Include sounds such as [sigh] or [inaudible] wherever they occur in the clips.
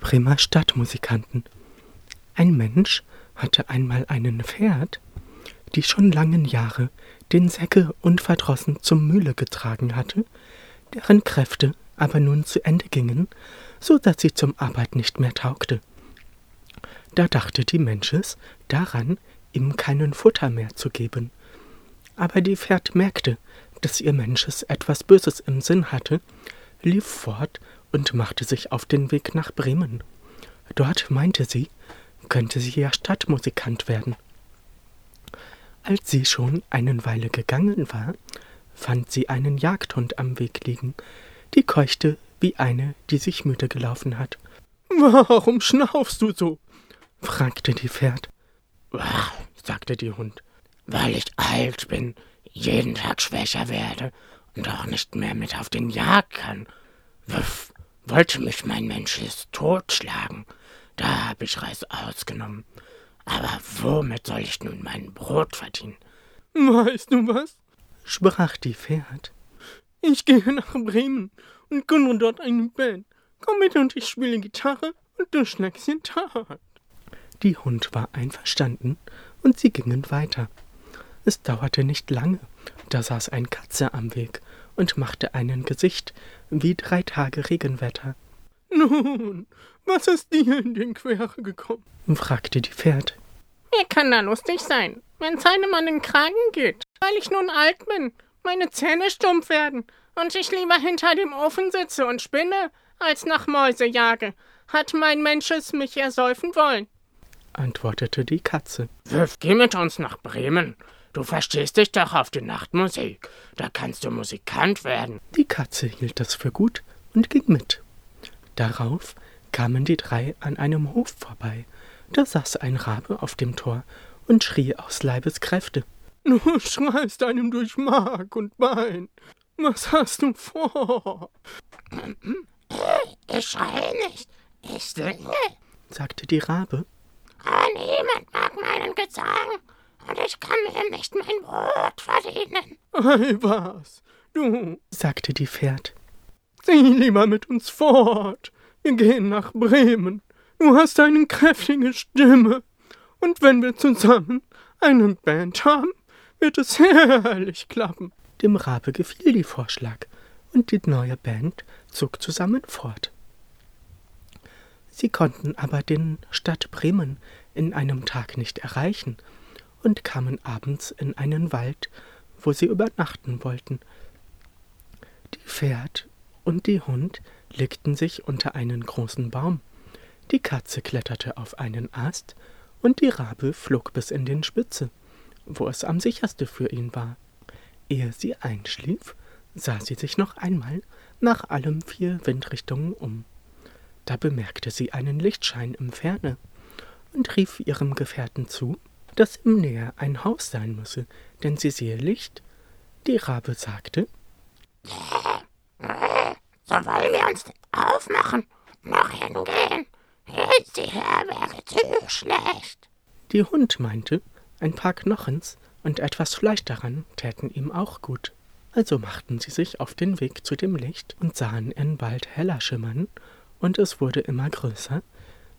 Bremer Stadtmusikanten. Ein Mensch hatte einmal einen Pferd, die schon langen Jahre den Säcke unverdrossen zum Mühle getragen hatte, deren Kräfte aber nun zu Ende gingen, so dass sie zum Arbeit nicht mehr taugte. Da dachte die Mensches daran, ihm keinen Futter mehr zu geben. Aber die Pferd merkte, dass ihr Mensches etwas Böses im Sinn hatte, lief fort und machte sich auf den Weg nach Bremen. Dort meinte sie, könnte sie ja Stadtmusikant werden. Als sie schon eine Weile gegangen war, fand sie einen Jagdhund am Weg liegen, die keuchte wie eine, die sich müde gelaufen hat. Warum schnaufst du so? fragte die Pferd. sagte die Hund, weil ich alt bin, jeden Tag schwächer werde und auch nicht mehr mit auf den Jagd kann. Wuff, wollte mich mein Mensches totschlagen. Da hab ich Reis ausgenommen. Aber womit soll ich nun mein Brot verdienen? Weißt du was? sprach die Pferd. Ich gehe nach Bremen und gründe dort eine Band. Komm mit und ich spiele Gitarre und du schnackst den Tat. Die Hund war einverstanden und sie gingen weiter. Es dauerte nicht lange, da saß ein Katze am Weg und machte ein Gesicht wie drei Tage Regenwetter. [laughs] Nun, was ist dir in den Quere gekommen? fragte die Pferd. Wer kann da lustig sein, wenn's einem an den Kragen geht? Weil ich nun alt bin, meine Zähne stumpf werden und ich lieber hinter dem Ofen sitze und spinne, als nach Mäuse jage, hat mein Mensches mich ersäufen wollen, antwortete die Katze. Wirf, geh mit uns nach Bremen. Du verstehst dich doch auf die Nachtmusik. Da kannst du Musikant werden. Die Katze hielt das für gut und ging mit. Darauf kamen die drei an einem Hof vorbei. Da saß ein Rabe auf dem Tor und schrie aus Leibeskräfte. [laughs] Du schreist einem durch Mark und Bein. Was hast du vor? [clears throat] Ich schreie nicht, ich singe, sagte die Rabe. Aber niemand mag meinen Gesang, und ich kann mir nicht mein Brot verdienen. Ei was, du, sagte die Pferd. Sieh lieber mit uns fort. Wir gehen nach Bremen. Du hast eine kräftige Stimme. Und wenn wir zusammen eine Band haben, wird es herrlich klappen. Dem Rabe gefiel die Vorschlag, und die neue Band zog zusammen fort. Sie konnten aber den Stadt Bremen in einem Tag nicht erreichen und kamen abends in einen Wald, wo sie übernachten wollten. Die Pferd und die Hund legten sich unter einen großen Baum. Die Katze kletterte auf einen Ast und die Rabe flog bis in den Spitze, wo es am sicherste für ihn war. Ehe sie einschlief, sah sie sich noch einmal nach allen vier Windrichtungen um. Da bemerkte sie einen Lichtschein im Ferne und rief ihrem Gefährten zu, dass im Näher ein Haus sein müsse, denn sie sehe Licht. Die Rabe sagte, so wollen wir uns aufmachen, noch hingehen. Ist die Herberge zu schlecht. Die Hund meinte, ein paar Knochens und etwas Fleisch daran täten ihm auch gut. Also machten sie sich auf den Weg zu dem Licht und sahen ihn bald heller schimmern, und es wurde immer größer,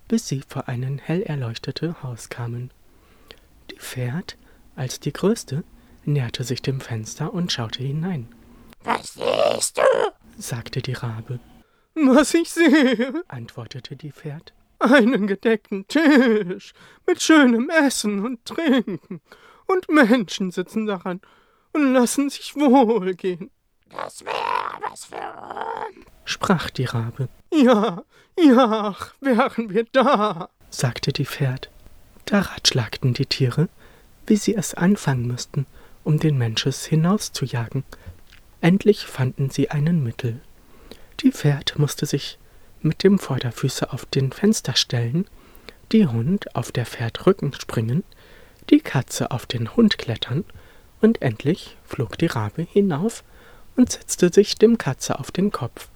bis sie vor ein hell erleuchtete Haus kamen. Pferd, als die größte, näherte sich dem Fenster und schaute hinein. Was siehst du? sagte die Rabe. Was ich sehe, antwortete die Pferd. Einen gedeckten Tisch mit schönem Essen und Trinken, und Menschen sitzen daran und lassen sich wohlgehen. Das wäre was für uns, sprach die Rabe. Ja, ja, wären wir da, sagte die Pferd. Da ratschlagten die Tiere, wie sie es anfangen müssten, um den Mensches hinauszujagen. Endlich fanden sie einen Mittel. Die Pferd musste sich mit dem Vorderfüße auf den Fenster stellen, die Hund auf der Pferdrücken springen, die Katze auf den Hund klettern, und endlich flog die Rabe hinauf und setzte sich dem Katze auf den Kopf.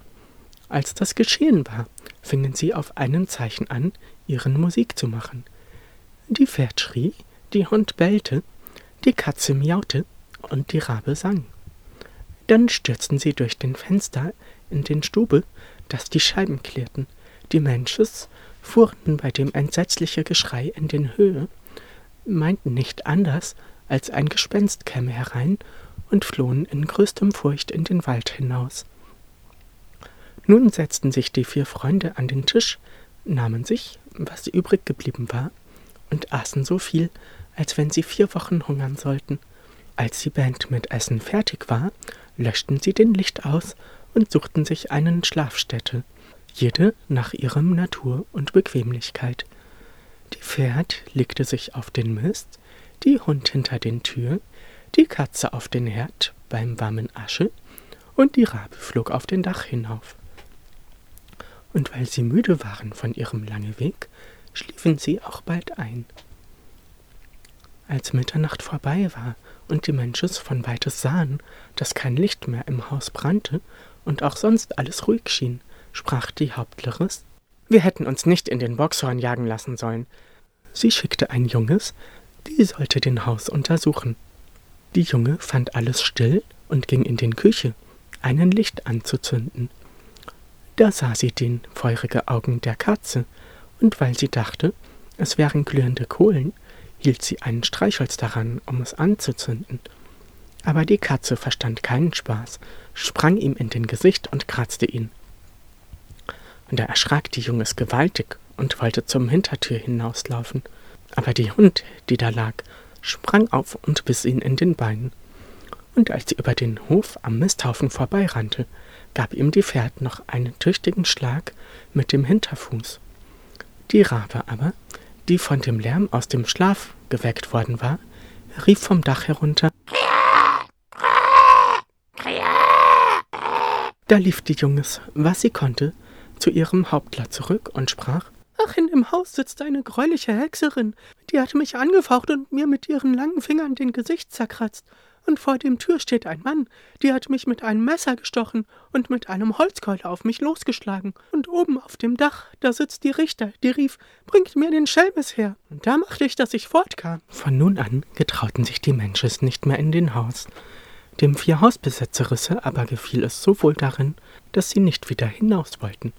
Als das geschehen war, fingen sie auf einen Zeichen an, ihren Musik zu machen. Die Pferd schrie, die Hund bellte, die Katze miaute und die Rabe sang. Dann stürzten sie durch den Fenster in den Stube, dass die Scheiben klirrten. Die Mensches fuhren bei dem entsetzliche Geschrei in den Höhe, meinten nicht anders, als ein Gespenst käme herein und flohen in größtem Furcht in den Wald hinaus. Nun setzten sich die vier Freunde an den Tisch, nahmen sich, was übrig geblieben war, und aßen so viel, als wenn sie vier Wochen hungern sollten. Als die Band mit Essen fertig war, löschten sie den Licht aus und suchten sich einen Schlafstätte, jede nach ihrem Natur und Bequemlichkeit. Die Pferd legte sich auf den Mist, die Hund hinter den Tür, die Katze auf den Herd beim warmen Asche und die Rabe flog auf den Dach hinauf. Und weil sie müde waren von ihrem langen Weg, schliefen sie auch bald ein. Als Mitternacht vorbei war und die Menschen von weites sahen, dass kein Licht mehr im Haus brannte und auch sonst alles ruhig schien, sprach die Hauptleris, wir hätten uns nicht in den Boxhorn jagen lassen sollen. Sie schickte ein Junges, die sollte den Haus untersuchen. Die Junge fand alles still und ging in den Küche, einen Licht anzuzünden. Da sah sie den feurige Augen der Katze, und weil sie dachte, es wären glühende Kohlen, hielt sie einen Streichholz daran, um es anzuzünden. Aber die Katze verstand keinen Spaß, sprang ihm in den Gesicht und kratzte ihn. Und da erschrak die Junges gewaltig und wollte zum Hintertür hinauslaufen. Aber die Hund, die da lag, sprang auf und biss ihn in den Beinen. Und als sie über den Hof am Misthaufen vorbeirannte, gab ihm die Pferd noch einen tüchtigen Schlag mit dem Hinterfuß. Die Rabe aber, die von dem Lärm aus dem Schlaf geweckt worden war, rief vom Dach herunter Da lief die Junges, was sie konnte, zu ihrem Hauptler zurück und sprach Ach, in dem Haus sitzt eine greuliche Hexerin, die hat mich angefaucht und mir mit ihren langen Fingern den Gesicht zerkratzt. Und vor dem Tür steht ein Mann, die hat mich mit einem Messer gestochen und mit einem Holzkeul auf mich losgeschlagen. Und oben auf dem Dach, da sitzt die Richter, die rief, bringt mir den Schelmes her. Und da machte ich, dass ich fortkam. Von nun an getrauten sich die Menschen nicht mehr in den Haus. Dem vier Hausbesetzerisse aber gefiel es so wohl darin, dass sie nicht wieder hinaus wollten.